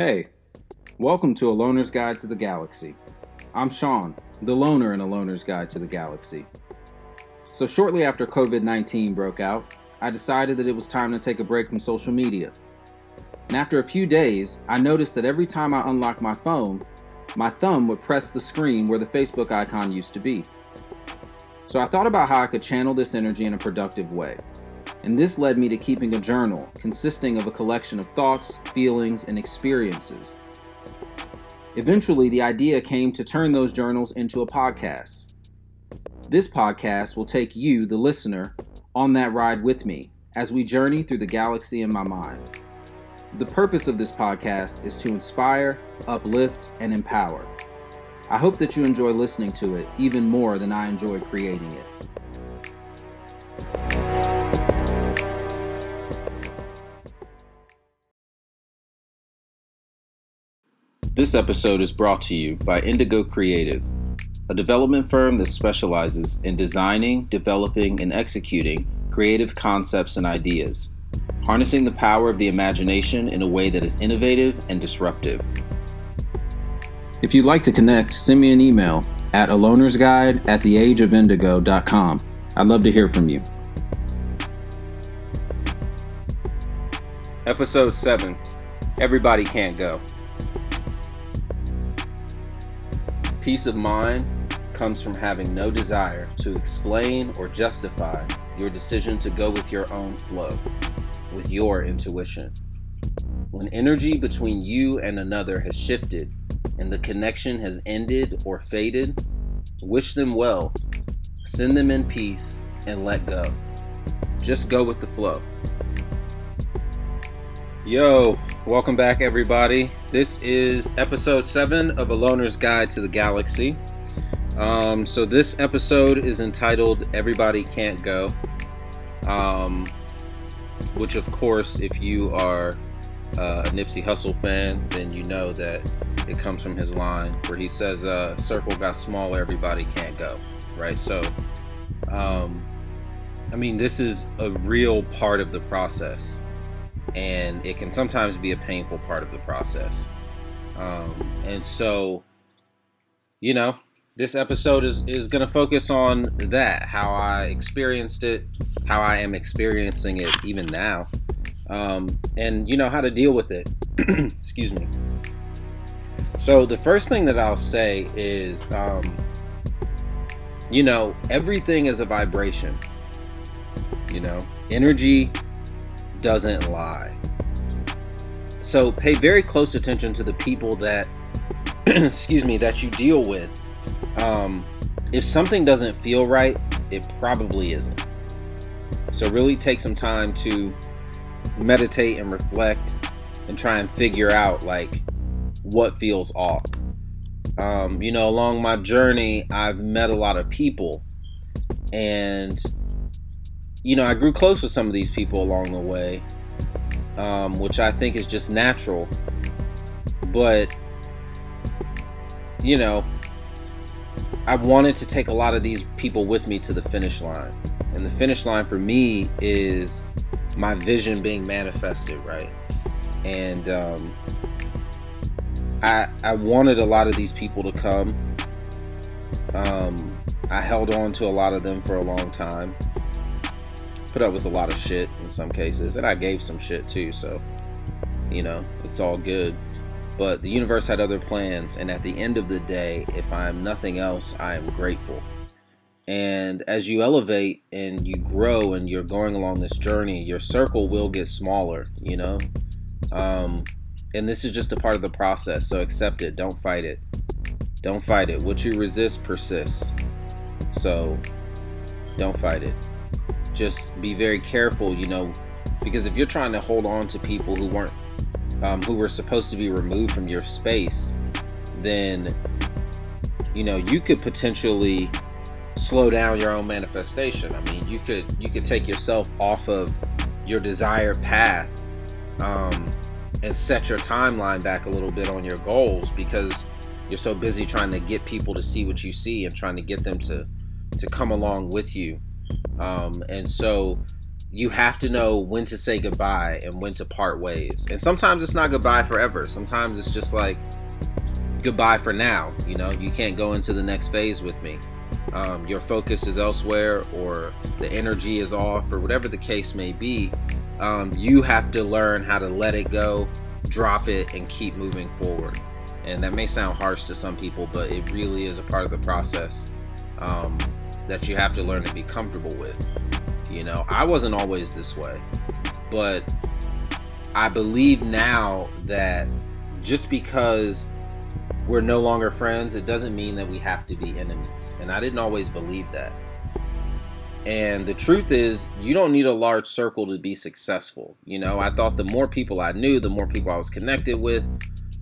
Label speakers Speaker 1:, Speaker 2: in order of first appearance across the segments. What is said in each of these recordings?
Speaker 1: Hey, welcome to A Loner's Guide to the Galaxy. I'm Sean, the loner in A Loner's Guide to the Galaxy. So, shortly after COVID 19 broke out, I decided that it was time to take a break from social media. And after a few days, I noticed that every time I unlocked my phone, my thumb would press the screen where the Facebook icon used to be. So I thought about how I could channel this energy in a productive way and this led me to keeping a journal consisting of a collection of thoughts, feelings, and experiences. Eventually, the idea came to turn those journals into a podcast. This podcast will take you, the listener, on that ride with me as we journey through the galaxy in my mind. The purpose of this podcast is to inspire, uplift, and empower. I hope that you enjoy listening to it even more than I enjoy creating it. This episode is brought to you by Indigo Creative, a development firm that specializes in designing, developing, and executing creative concepts and ideas, harnessing the power of the imagination in a way that is innovative and disruptive. If you'd like to connect, send me an email at alonersguide at theageofindigo.com. I'd love to hear from you. Episode 7 Everybody Can't Go. Peace of mind comes from having no desire to explain or justify your decision to go with your own flow, with your intuition. When energy between you and another has shifted and the connection has ended or faded, wish them well, send them in peace, and let go. Just go with the flow. Yo, welcome back, everybody. This is episode 7 of A Loner's Guide to the Galaxy. Um, so, this episode is entitled Everybody Can't Go. Um, which, of course, if you are uh, a Nipsey Hussle fan, then you know that it comes from his line where he says, uh, Circle got smaller, everybody can't go. Right? So, um, I mean, this is a real part of the process and it can sometimes be a painful part of the process. Um, and so, you know, this episode is is going to focus on that, how I experienced it, how I am experiencing it even now, um, and you know how to deal with it. Excuse me. So the first thing that I'll say is, um, you know, everything is a vibration. You know, energy doesn't lie. So pay very close attention to the people that, excuse me, that you deal with. Um, if something doesn't feel right, it probably isn't. So really take some time to meditate and reflect and try and figure out like what feels off. Um, you know, along my journey, I've met a lot of people and you know, I grew close with some of these people along the way, um, which I think is just natural. But, you know, I wanted to take a lot of these people with me to the finish line. And the finish line for me is my vision being manifested, right? And um, I, I wanted a lot of these people to come. Um, I held on to a lot of them for a long time put up with a lot of shit in some cases, and I gave some shit too, so you know, it's all good. But the universe had other plans, and at the end of the day, if I'm nothing else, I am grateful. And as you elevate and you grow and you're going along this journey, your circle will get smaller, you know? Um, and this is just a part of the process, so accept it. Don't fight it. Don't fight it. What you resist persists. So don't fight it just be very careful, you know, because if you're trying to hold on to people who weren't, um, who were supposed to be removed from your space, then, you know, you could potentially slow down your own manifestation. I mean, you could you could take yourself off of your desired path um, and set your timeline back a little bit on your goals because you're so busy trying to get people to see what you see and trying to get them to to come along with you um, and so, you have to know when to say goodbye and when to part ways. And sometimes it's not goodbye forever. Sometimes it's just like goodbye for now. You know, you can't go into the next phase with me. Um, your focus is elsewhere, or the energy is off, or whatever the case may be. Um, you have to learn how to let it go, drop it, and keep moving forward. And that may sound harsh to some people, but it really is a part of the process um, that you have to learn to be comfortable with. You know, I wasn't always this way, but I believe now that just because we're no longer friends, it doesn't mean that we have to be enemies. And I didn't always believe that. And the truth is, you don't need a large circle to be successful. You know, I thought the more people I knew, the more people I was connected with,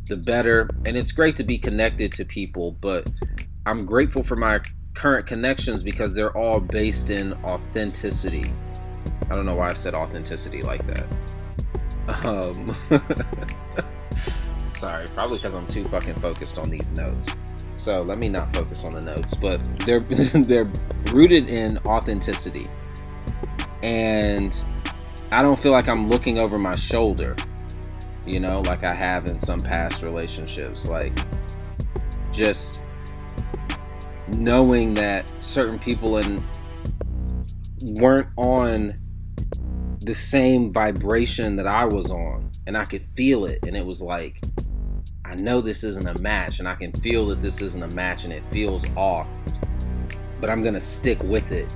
Speaker 1: the better. And it's great to be connected to people, but I'm grateful for my current connections because they're all based in authenticity. I don't know why I said authenticity like that. Um, sorry, probably because I'm too fucking focused on these notes. So let me not focus on the notes, but they're they're rooted in authenticity, and I don't feel like I'm looking over my shoulder, you know, like I have in some past relationships. Like just knowing that certain people and weren't on the same vibration that I was on and I could feel it and it was like I know this isn't a match and I can feel that this isn't a match and it feels off but I'm gonna stick with it.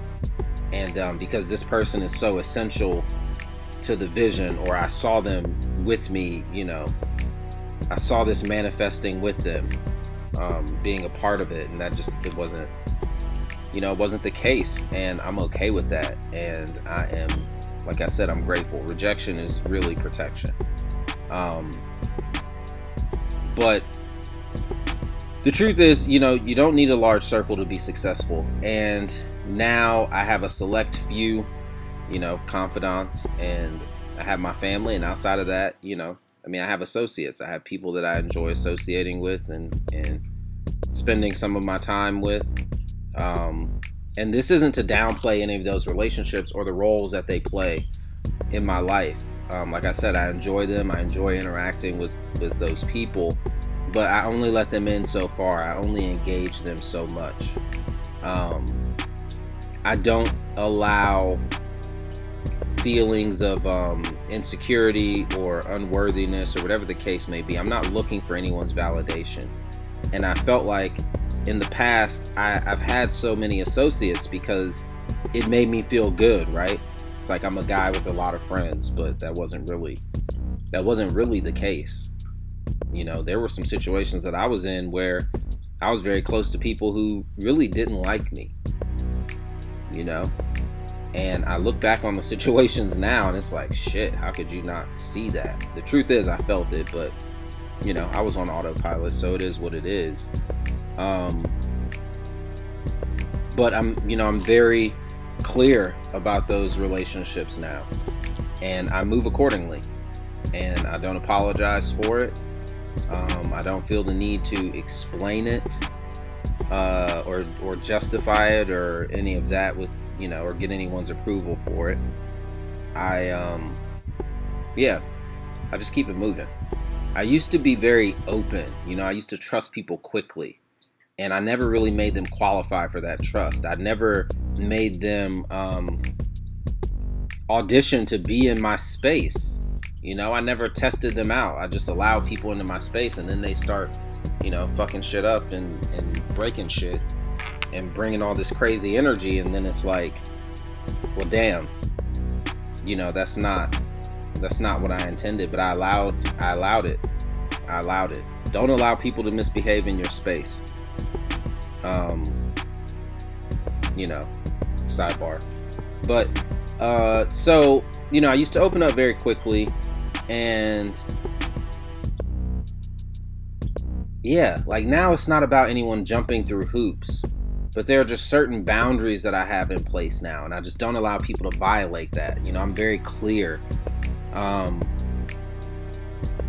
Speaker 1: And um, because this person is so essential to the vision or I saw them with me you know I saw this manifesting with them um, being a part of it, and that just it wasn't, you know, it wasn't the case, and I'm okay with that, and I am, like I said, I'm grateful. Rejection is really protection, um, but the truth is, you know, you don't need a large circle to be successful, and now I have a select few, you know, confidants, and I have my family, and outside of that, you know, I mean, I have associates. I have people that I enjoy associating with and and spending some of my time with. Um, and this isn't to downplay any of those relationships or the roles that they play in my life. Um, like I said, I enjoy them. I enjoy interacting with with those people, but I only let them in so far. I only engage them so much. Um, I don't allow feelings of um, insecurity or unworthiness or whatever the case may be. I'm not looking for anyone's validation. And I felt like in the past, I, I've had so many associates because it made me feel good, right? It's like I'm a guy with a lot of friends, but that wasn't really that wasn't really the case. You know, there were some situations that I was in where I was very close to people who really didn't like me. You know, and I look back on the situations now and it's like, shit, how could you not see that? The truth is, I felt it, but you know, I was on autopilot, so it is what it is. Um, but I'm, you know, I'm very clear about those relationships now, and I move accordingly, and I don't apologize for it. Um, I don't feel the need to explain it uh, or or justify it or any of that with you know, or get anyone's approval for it. I, um, yeah, I just keep it moving. I used to be very open, you know, I used to trust people quickly, and I never really made them qualify for that trust. I never made them um, audition to be in my space. You know, I never tested them out. I just allowed people into my space, and then they start, you know, fucking shit up and, and breaking shit and bringing all this crazy energy and then it's like well damn you know that's not that's not what i intended but i allowed i allowed it. I allowed it. Don't allow people to misbehave in your space. Um you know sidebar. But uh so you know i used to open up very quickly and yeah like now it's not about anyone jumping through hoops but there are just certain boundaries that I have in place now, and I just don't allow people to violate that. You know, I'm very clear. Um,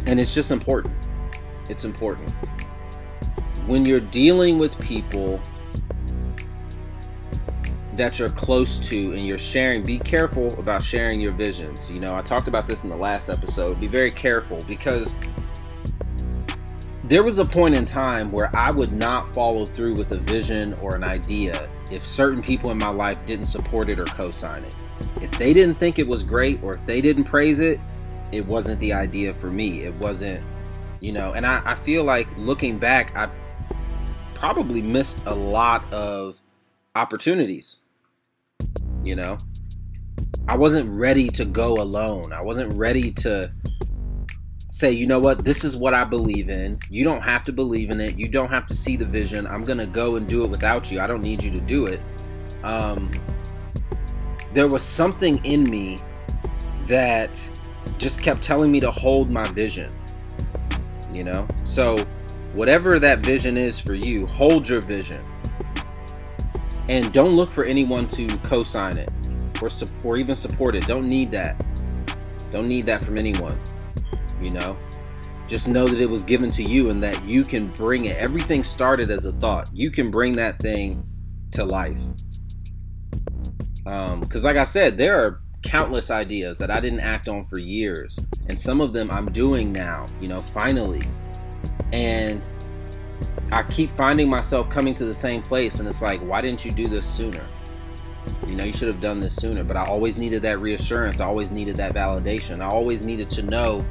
Speaker 1: and it's just important. It's important. When you're dealing with people, that you're close to and you're sharing, be careful about sharing your visions. You know, I talked about this in the last episode. Be very careful because there was a point in time where I would not follow through with a vision or an idea if certain people in my life didn't support it or co sign it. If they didn't think it was great or if they didn't praise it, it wasn't the idea for me. It wasn't, you know, and I, I feel like looking back, I probably missed a lot of opportunities. You know, I wasn't ready to go alone. I wasn't ready to say, you know what, this is what I believe in. You don't have to believe in it. You don't have to see the vision. I'm going to go and do it without you. I don't need you to do it. Um, there was something in me that just kept telling me to hold my vision. You know? So, whatever that vision is for you, hold your vision. And don't look for anyone to co sign it or, or even support it. Don't need that. Don't need that from anyone you know? Just know that it was given to you and that you can bring it. Everything started as a thought. You can bring that thing to life. Because um, like i said there are countless ideas that i didn't act on for years. And some of them i'm doing now you know finally. And i keep finding myself coming to the same place and it's like why didn't you do this sooner? You know you should have done this sooner. But i always needed that reassurance. I always needed that validation. I always needed to know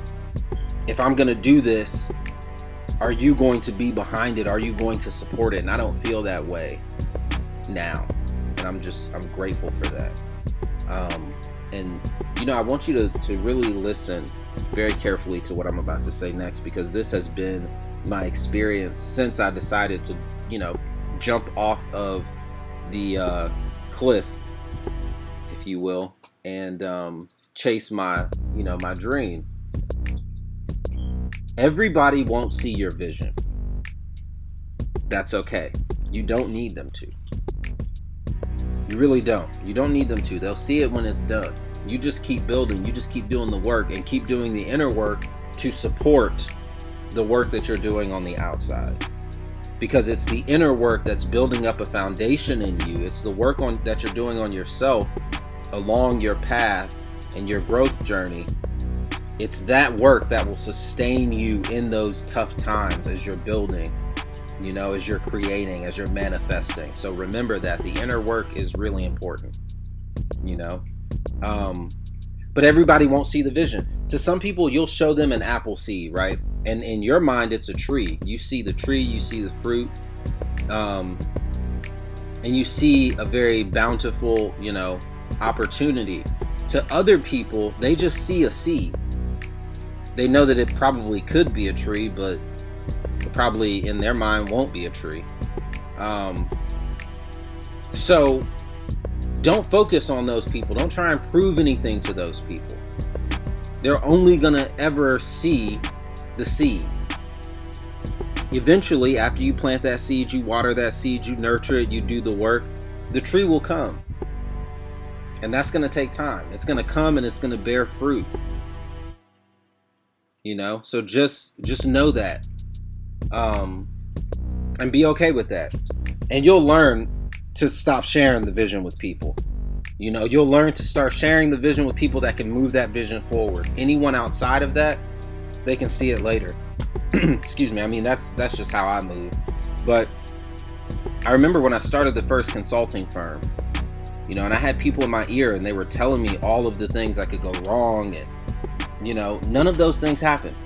Speaker 1: if I'm going to do this, are you going to be behind it? Are you going to support it? And I don't feel that way now. And I'm just, I'm grateful for that. Um, and, you know, I want you to, to really listen very carefully to what I'm about to say next because this has been my experience since I decided to, you know, jump off of the uh, cliff, if you will, and um, chase my, you know, my dream. Everybody won't see your vision. That's okay. You don't need them to. You really don't. You don't need them to. They'll see it when it's done. You just keep building, you just keep doing the work and keep doing the inner work to support the work that you're doing on the outside. Because it's the inner work that's building up a foundation in you. It's the work on that you're doing on yourself along your path and your growth journey it's that work that will sustain you in those tough times as you're building, you know, as you're creating, as you're manifesting. So remember that the inner work is really important, you know. Um, but everybody won't see the vision. To some people, you'll show them an apple seed, right? And in your mind, it's a tree. You see the tree, you see the fruit, um, and you see a very bountiful, you know, opportunity. To other people, they just see a seed they know that it probably could be a tree, but probably in their mind won't be a tree. Um, so don't focus on those people. Don't try and prove anything to those people. They're only going to ever see the seed. Eventually, after you plant that seed, you water that seed, you nurture it, you do the work, the tree will come. And that's going to take time. It's going to come and it's going to bear fruit you know? So just just know that um and be okay with that. And you'll learn to stop sharing the vision with people. You know you'll learn to start sharing the vision with people that can move that vision forward. Anyone outside of that they can see it later. Excuse me i mean that's that's just how i move. But i remember when i started the first consulting firm you know and i had people in my ear and they were telling me all of the things that could go wrong and you know, none of those things happened.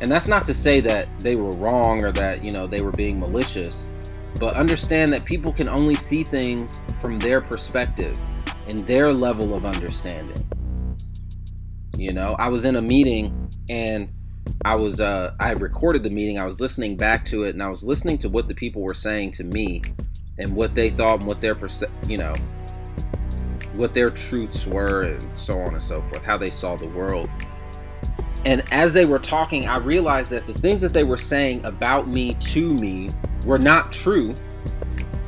Speaker 1: And that's not to say that they were wrong or that, you know, they were being malicious, but understand that people can only see things from their perspective and their level of understanding. You know, I was in a meeting and I was uh I recorded the meeting, I was listening back to it and I was listening to what the people were saying to me and what they thought and what their perce- you know, what their truths were and so on and so forth, how they saw the world. And as they were talking, I realized that the things that they were saying about me to me were not true,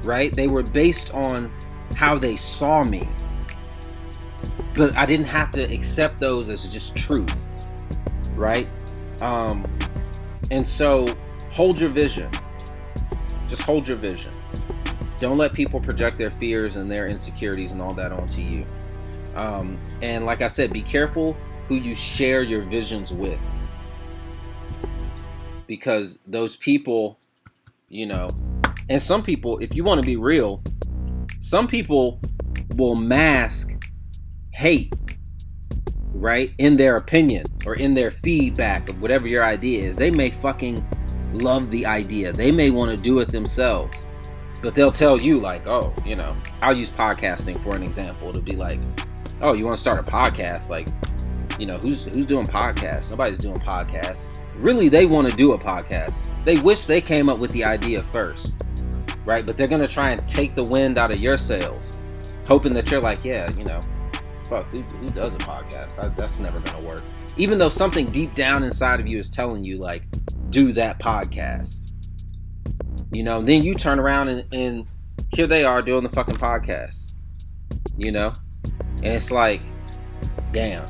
Speaker 1: right? They were based on how they saw me. But I didn't have to accept those as just truth, right? Um, and so hold your vision. Just hold your vision. Don't let people project their fears and their insecurities and all that onto you. Um, and like I said, be careful who you share your visions with. Because those people, you know, and some people, if you want to be real, some people will mask hate, right? In their opinion or in their feedback of whatever your idea is. They may fucking love the idea. They may want to do it themselves. But they'll tell you, like, oh, you know, I'll use podcasting for an example. to be like, oh, you want to start a podcast? Like, you know, who's who's doing podcasts? Nobody's doing podcasts. Really, they want to do a podcast. They wish they came up with the idea first, right? But they're gonna try and take the wind out of your sails, hoping that you're like, yeah, you know, fuck, who, who does a podcast? I, that's never gonna work. Even though something deep down inside of you is telling you, like, do that podcast. You know, then you turn around and, and here they are doing the fucking podcast. You know? And it's like, damn.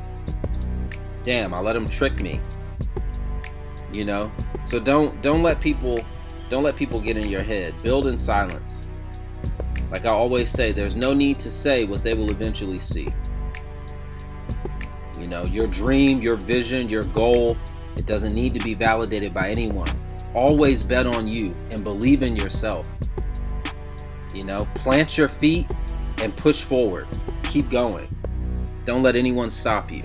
Speaker 1: Damn, I let them trick me. You know? So don't don't let people don't let people get in your head. Build in silence. Like I always say, there's no need to say what they will eventually see. You know, your dream, your vision, your goal, it doesn't need to be validated by anyone. Always bet on you and believe in yourself. You know, plant your feet and push forward. Keep going. Don't let anyone stop you.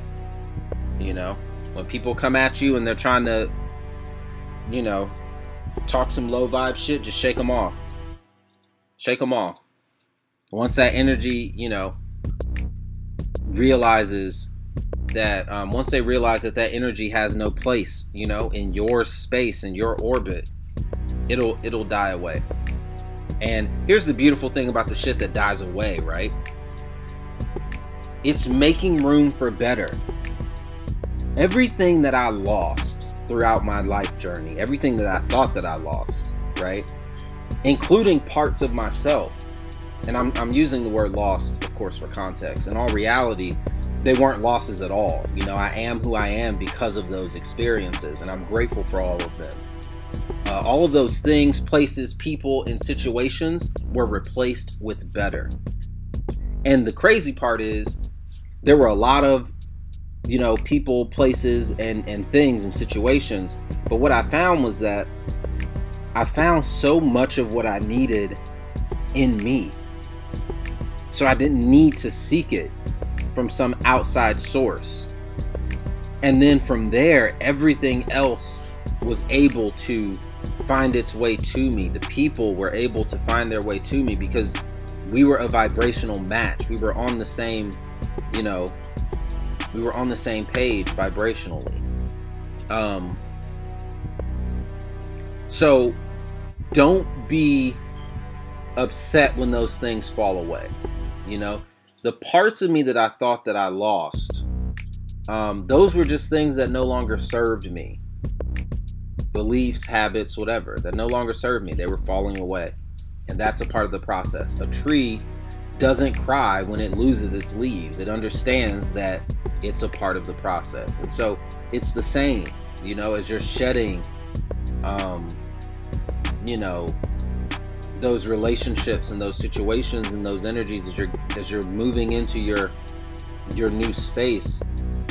Speaker 1: You know, when people come at you and they're trying to, you know, talk some low vibe shit, just shake them off. Shake them off. Once that energy, you know, realizes that um, once they realize that that energy has no place, you know, in your space in your orbit, it'll it'll die away. And here's the beautiful thing about the shit that dies away, right? It's making room for better. Everything that I lost throughout my life journey, everything that I thought that I lost, right? Including parts of myself. And I'm, I'm using the word lost, of course, for context. In all reality, they weren't losses at all. You know, I am who I am because of those experiences, and I'm grateful for all of them. Uh, all of those things, places, people, and situations were replaced with better. And the crazy part is, there were a lot of you know people places and and things and situations but what i found was that i found so much of what i needed in me so i didn't need to seek it from some outside source and then from there everything else was able to find its way to me the people were able to find their way to me because we were a vibrational match we were on the same you know, we were on the same page vibrationally. Um, so don't be upset when those things fall away. You know, the parts of me that I thought that I lost, um, those were just things that no longer served me. Beliefs, habits, whatever, that no longer served me. They were falling away. And that's a part of the process. A tree doesn't cry when it loses its leaves. It understands that it's a part of the process. And so it's the same, you know, as you're shedding, um, you know, those relationships and those situations and those energies as you're as you're moving into your your new space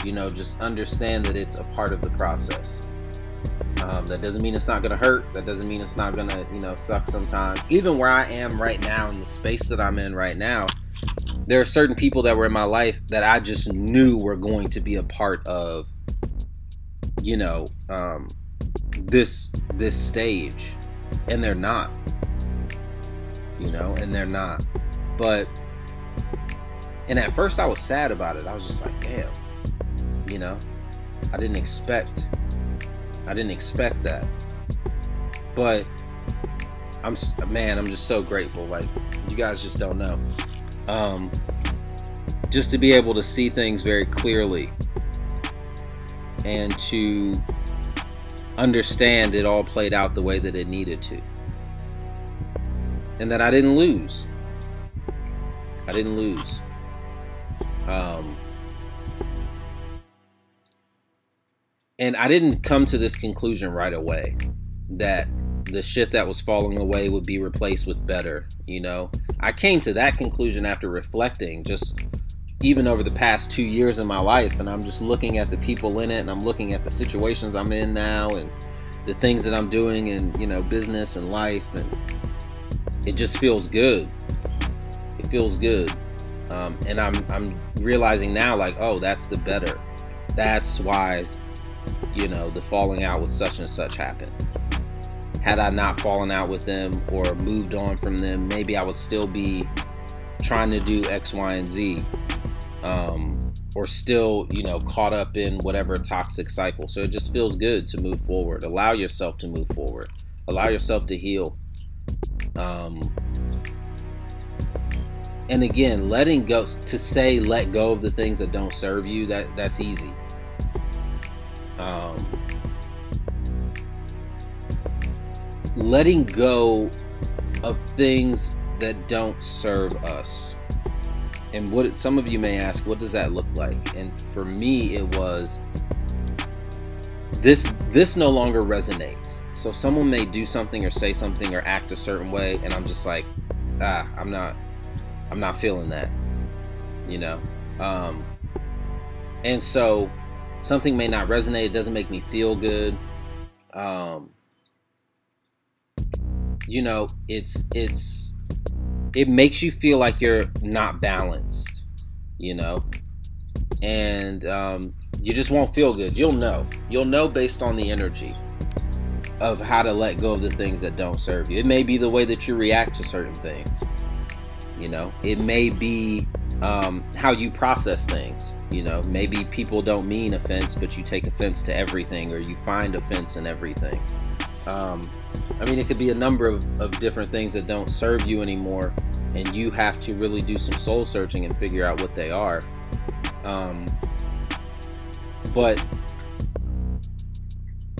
Speaker 1: you know just understand that it's a part of the process um, that doesn't mean it's not gonna hurt. That doesn't mean it's not gonna, you know, suck sometimes. Even where I am right now in the space that I'm in right now, there are certain people that were in my life that I just knew were going to be a part of, you know, um, this this stage, and they're not. You know, and they're not. But and at first I was sad about it. I was just like, damn, you know, I didn't expect I didn't expect that. But I'm man, I'm just so grateful. Like you guys just don't know. Um, just to be able to see things very clearly and to understand it all played out the way that it needed to. And that I didn't lose. I didn't lose. Um, and I didn't come to this conclusion right away that the shit that was falling away would be replaced with better, you know. I came to that conclusion after reflecting just even over the past 2 years in my life and I'm just looking at the people in it and I'm looking at the situations I'm in now and the things that I'm doing in, you know, business and life and it just feels good. It feels good. Um, and I'm I'm realizing now like, oh, that's the better. That's why you know, the falling out with such and such happened. Had I not fallen out with them or moved on from them, maybe I would still be trying to do X, Y, and Z. Um, or still, you know, caught up in whatever toxic cycle. So it just feels good to move forward. Allow yourself to move forward. Allow yourself to heal. Um, and again, letting go to say let go of the things that don't serve you, that that's easy um, letting go of things that don't serve us. And what some of you may ask, what does that look like? And for me, it was this this no longer resonates. So someone may do something or say something or act a certain way, and I'm just like, ah, I'm not, I'm not feeling that, you know. Um, and so something may not resonate it doesn't make me feel good um you know it's it's it makes you feel like you're not balanced you know and um you just won't feel good. You'll know. You'll know based on the energy of how to let go of the things that don't serve you. It may be the way that you react to certain things you know? It may be um, how you process things you know, maybe people don't mean offense, but you take offense to everything or you find offense in everything. Um, I mean, it could be a number of, of different things that don't serve you anymore, and you have to really do some soul searching and figure out what they are. Um, but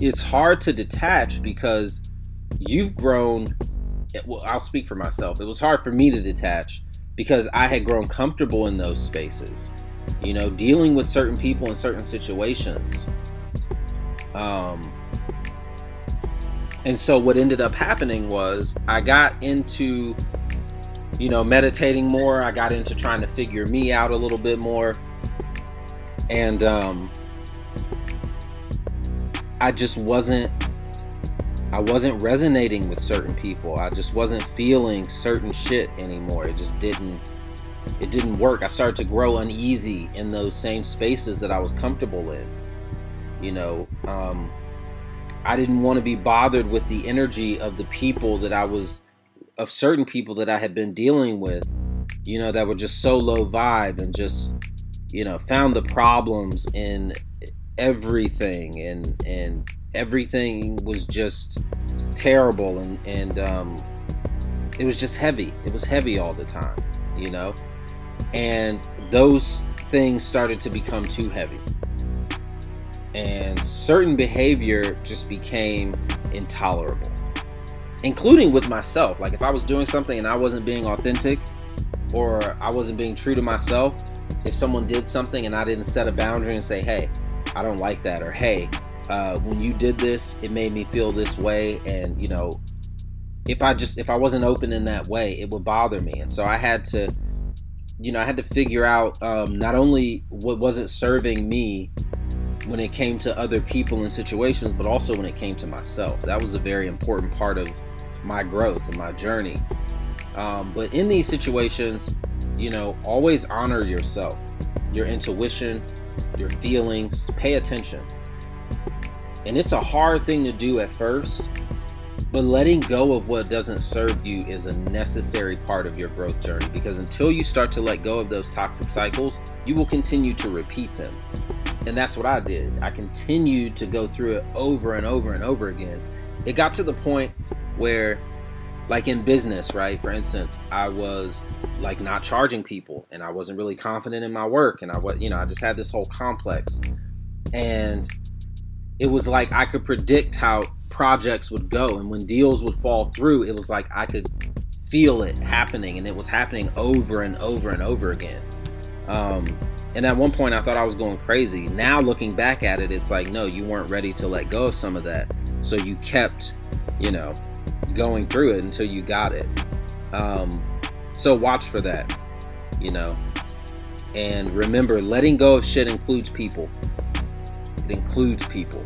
Speaker 1: it's hard to detach because you've grown. Well, I'll speak for myself. It was hard for me to detach because I had grown comfortable in those spaces you know, dealing with certain people in certain situations. Um, and so what ended up happening was I got into, you know, meditating more. I got into trying to figure me out a little bit more. And um, I just wasn't I wasn't resonating with certain people. I just wasn't feeling certain shit anymore. It just didn't it didn't work. I started to grow uneasy in those same spaces that I was comfortable in. You know, um, I didn't want to be bothered with the energy of the people that I was, of certain people that I had been dealing with, you know, that were just so low vibe and just, you know, found the problems in everything and, and everything was just terrible and, and, um, it was just heavy. It was heavy all the time, you know? and those things started to become too heavy and certain behavior just became intolerable including with myself like if i was doing something and i wasn't being authentic or i wasn't being true to myself if someone did something and i didn't set a boundary and say hey i don't like that or hey uh, when you did this it made me feel this way and you know if i just if i wasn't open in that way it would bother me and so i had to you know, I had to figure out um, not only what wasn't serving me when it came to other people and situations, but also when it came to myself. That was a very important part of my growth and my journey. Um, but in these situations, you know, always honor yourself, your intuition, your feelings, pay attention. And it's a hard thing to do at first, but letting go of what doesn't serve you is a necessary part of your growth journey because until you start to let go of those toxic cycles, you will continue to repeat them. And that's what I did. I continued to go through it over and over and over again. It got to the point where, like in business, right? For instance, I was like not charging people and I wasn't really confident in my work and I was, you know, I just had this whole complex. And it was like I could predict how projects would go and when deals would fall through it was like I could feel it happening and it was happening over and over and over again um, and at one point I thought I was going crazy now looking back at it it's like no you weren't ready to let go of some of that so you kept you know going through it until you got it. Um, so watch for that, you know. And remember, letting go of shit includes people. It includes people.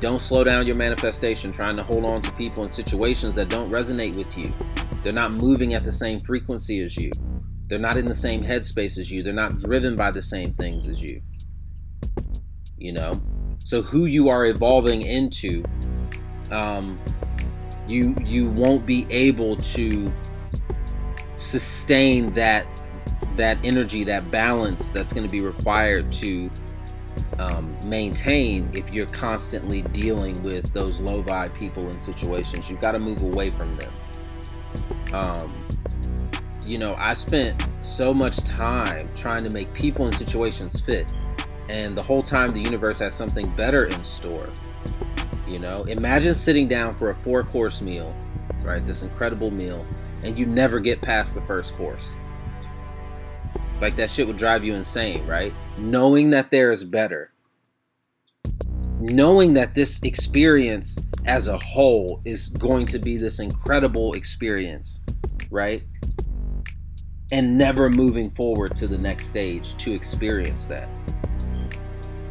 Speaker 1: Don't slow down your manifestation trying to hold on to people in situations that don't resonate with you. They're not moving at the same frequency as you. They're not in the same headspace as you. They're not driven by the same things as you. You know? So who you are evolving into, um, you you won't be able to sustain that that energy, that balance that's going to be required to um, maintain if you're constantly dealing with those low vibe people and situations. You've got to move away from them. Um, you know, I spent so much time trying to make people and situations fit, and the whole time the universe has something better in store. You know, imagine sitting down for a four course meal, right? This incredible meal, and you never get past the first course. Like that shit would drive you insane, right? Knowing that there is better. Knowing that this experience as a whole is going to be this incredible experience, right? And never moving forward to the next stage to experience that.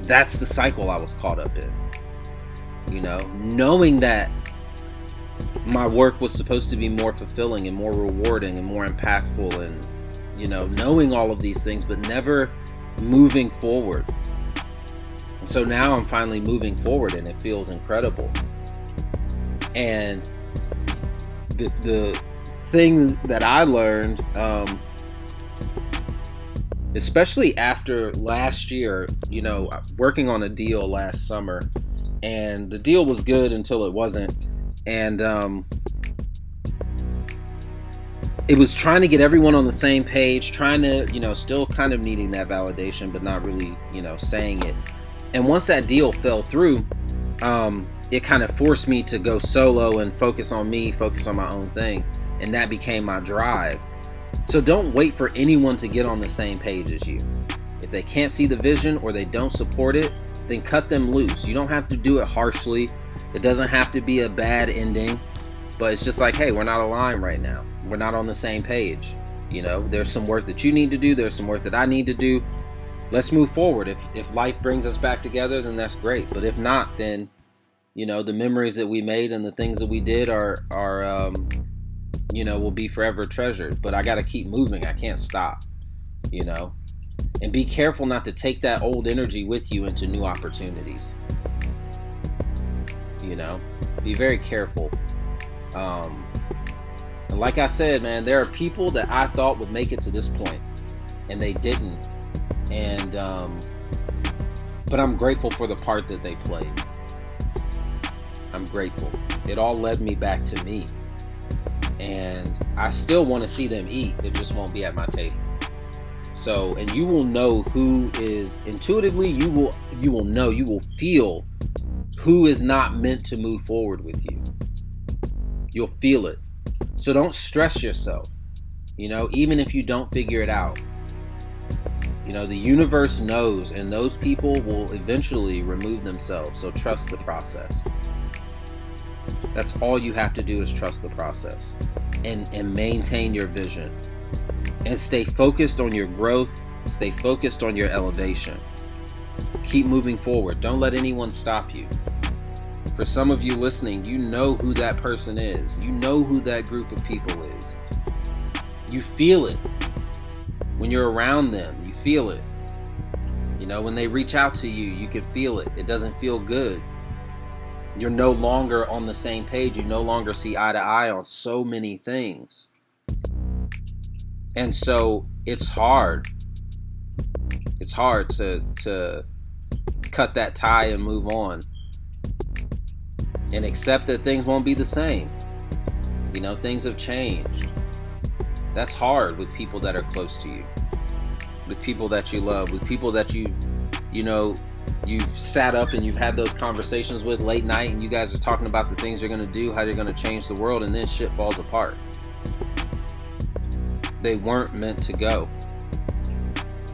Speaker 1: That's the cycle I was caught up in. You know, knowing that my work was supposed to be more fulfilling and more rewarding and more impactful and you know knowing all of these things but never moving forward. And so now i'm finally moving forward and it feels incredible. And the, the thing that i learned um, especially after last year you know working on a deal last summer and the deal was good until it wasn't and um, it was trying to get everyone on the same page, trying to, you know, still kind of needing that validation, but not really, you know, saying it. And once that deal fell through, um, it kind of forced me to go solo and focus on me, focus on my own thing. And that became my drive. So don't wait for anyone to get on the same page as you. They can't see the vision or they don't support it, then cut them loose. You don't have to do it harshly. It doesn't have to be a bad ending, but it's just like, hey, we're not aligned right now. We're not on the same page. You know, there's some work that you need to do, there's some work that I need to do. Let's move forward. If if life brings us back together, then that's great. But if not, then you know, the memories that we made and the things that we did are are um you know, will be forever treasured. But I got to keep moving. I can't stop. You know, and be careful not to take that old energy with you into new opportunities. You know, be very careful. Um, and like I said, man, there are people that I thought would make it to this point, and they didn't. And um, but I'm grateful for the part that they played. I'm grateful. It all led me back to me. And I still want to see them eat. It just won't be at my table. So, and you will know who is intuitively, you will you will know, you will feel who is not meant to move forward with you. You'll feel it. So don't stress yourself. You know, even if you don't figure it out. You know, the universe knows, and those people will eventually remove themselves. So trust the process. That's all you have to do is trust the process and, and maintain your vision and stay focused on your growth, stay focused on your elevation. Keep moving forward. Don't let anyone stop you. For some of you listening, you know who that person is. You know who that group of people is. You feel it. When you're around them, you feel it. You know, when they reach out to you, you can feel it. It doesn't feel good. You're no longer on the same page. You no longer see eye to eye on so many things. And so it's hard. It's hard to to cut that tie and move on. And accept that things won't be the same. You know, things have changed. That's hard with people that are close to you. With people that you love, with people that you've, you know, you've sat up and you've had those conversations with late night and you guys are talking about the things you're going to do, how you're going to change the world, and then shit falls apart they weren't meant to go.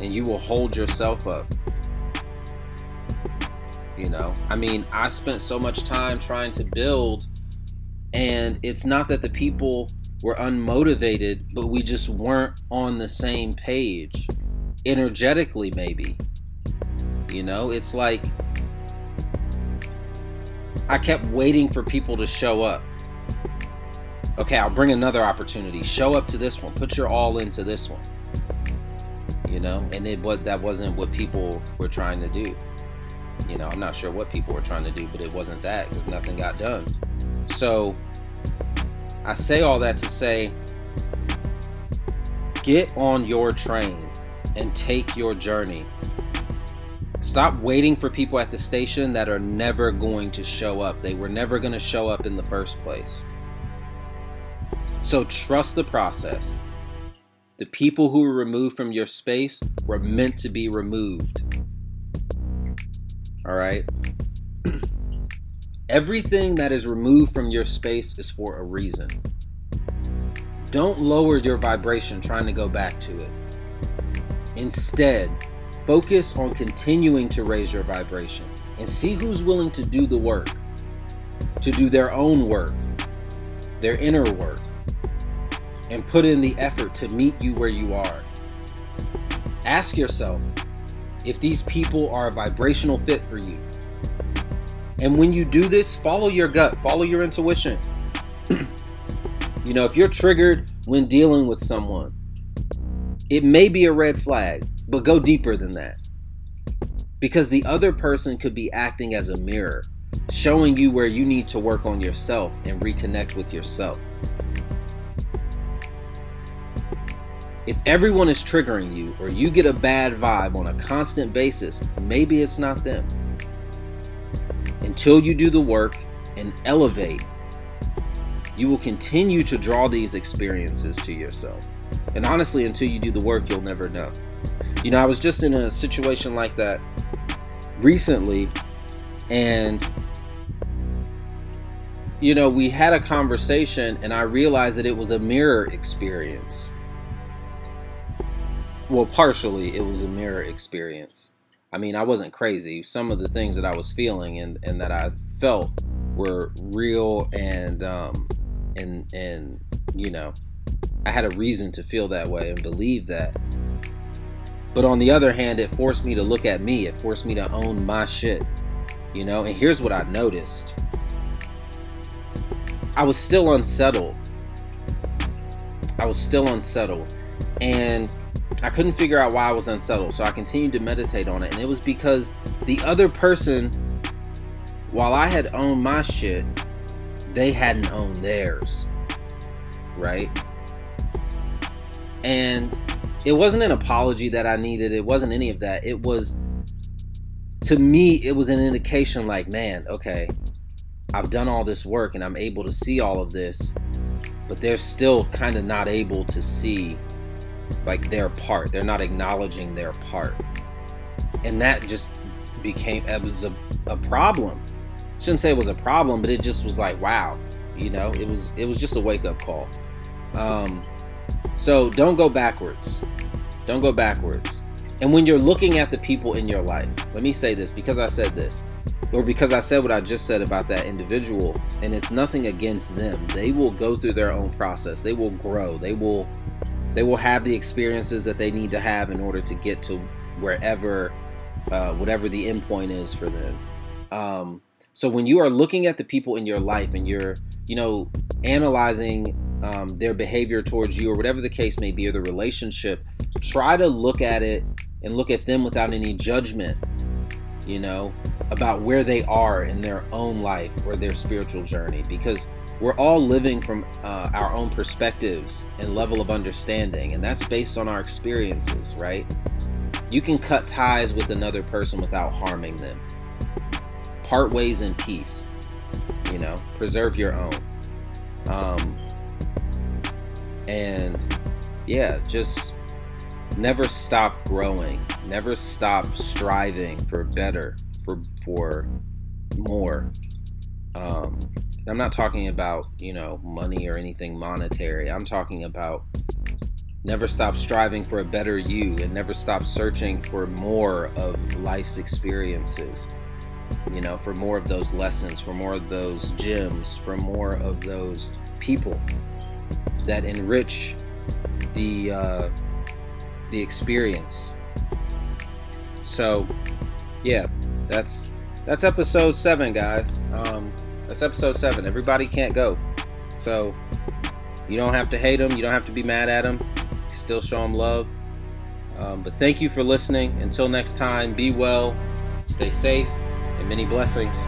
Speaker 1: And you will hold yourself up. You know, I mean, I spent so much time trying to build And it's not that the people were unmotivated, but we just weren't on the same page. Energetically, maybe. You know, it's like I kept waiting for people to show up. Okay, I'll bring another opportunity. Show up to this one. Put your all into this one. You know, and it what that wasn't what people were trying to do. You know, I'm not sure what people were trying to do, but it wasn't that because nothing got done. So I say all that to say get on your train and take your journey. Stop waiting for people at the station that are never going to show up. They were never going to show up in the first place. So trust the process. The people who were removed from your space were meant to be removed. All right? Everything that is removed from your space is for a reason. Don't lower your vibration trying to go back to it. Instead, focus on continuing to raise your vibration and see who's willing to do the work, to do their own work, their inner work, and put in the effort to meet you where you are. Ask yourself if these people are a vibrational fit for you. And when you do this, follow your gut, follow your intuition. you know, if you're triggered when dealing with someone, it may be a red flag, but go deeper than that. Because the other person could be acting as a mirror, showing you where you need to work on yourself and reconnect with yourself. If everyone is triggering you or you get a bad vibe on a constant basis, maybe it's not them. Until you do the work and elevate, you will continue to draw these experiences to yourself. And honestly, until you do the work, you'll never know. You know, I was just in a situation like that recently, and you know, we had a conversation, and I realized that it was a mirror experience. Well, partially, it was a mirror experience. I mean, I wasn't crazy. Some of the things that I was feeling and, and that I felt were real and um, and and you know I had a reason to feel that way and believe that. But on the other hand, it forced me to look at me. It forced me to own my shit. You know, and here's what I noticed. I was still unsettled. I was still unsettled. And I couldn't figure out why I was unsettled. So I continued to meditate on it. And it was because the other person, while I had owned my shit, they hadn't owned theirs. Right? And it wasn't an apology that I needed. It wasn't any of that. It was, to me, it was an indication like, man, okay, I've done all this work and I'm able to see all of this, but they're still kind of not able to see like their part. They're not acknowledging their part. And that just became, it was a, a problem. Shouldn't say it was a problem, but it just was like, wow, you know, it was, it was just a wake up call. Um, so don't go backwards. Don't go backwards. And when you're looking at the people in your life, let me say this because I said this, or because I said what I just said about that individual, and it's nothing against them. They will go through their own process. They will grow. They will they will have the experiences that they need to have in order to get to wherever uh, whatever the end point is for them. Um, so when you are looking at the people in your life and you're, you know, analyzing um, their behavior towards you or whatever the case may be or the relationship, try to look at it and look at them without any judgment, you know, about where they are in their own life or their spiritual journey because we're all living from uh, our own perspectives and level of understanding, and that's based on our experiences, right? You can cut ties with another person without harming them. Part ways in peace, you know, preserve your own. Um, and yeah, just never stop growing, never stop striving for better, for for more. Um, I'm not talking about you know money or anything monetary. I'm talking about never stop striving for a better you and never stop searching for more of life's experiences. you know, for more of those lessons, for more of those gems, for more of those people that enrich the uh, the experience. So, yeah, that's that's episode seven, guys. Um, that's episode seven. Everybody can't go, so you don't have to hate them. You don't have to be mad at them. Still show them love. Um, but thank you for listening. Until next time, be well, stay safe, and many blessings.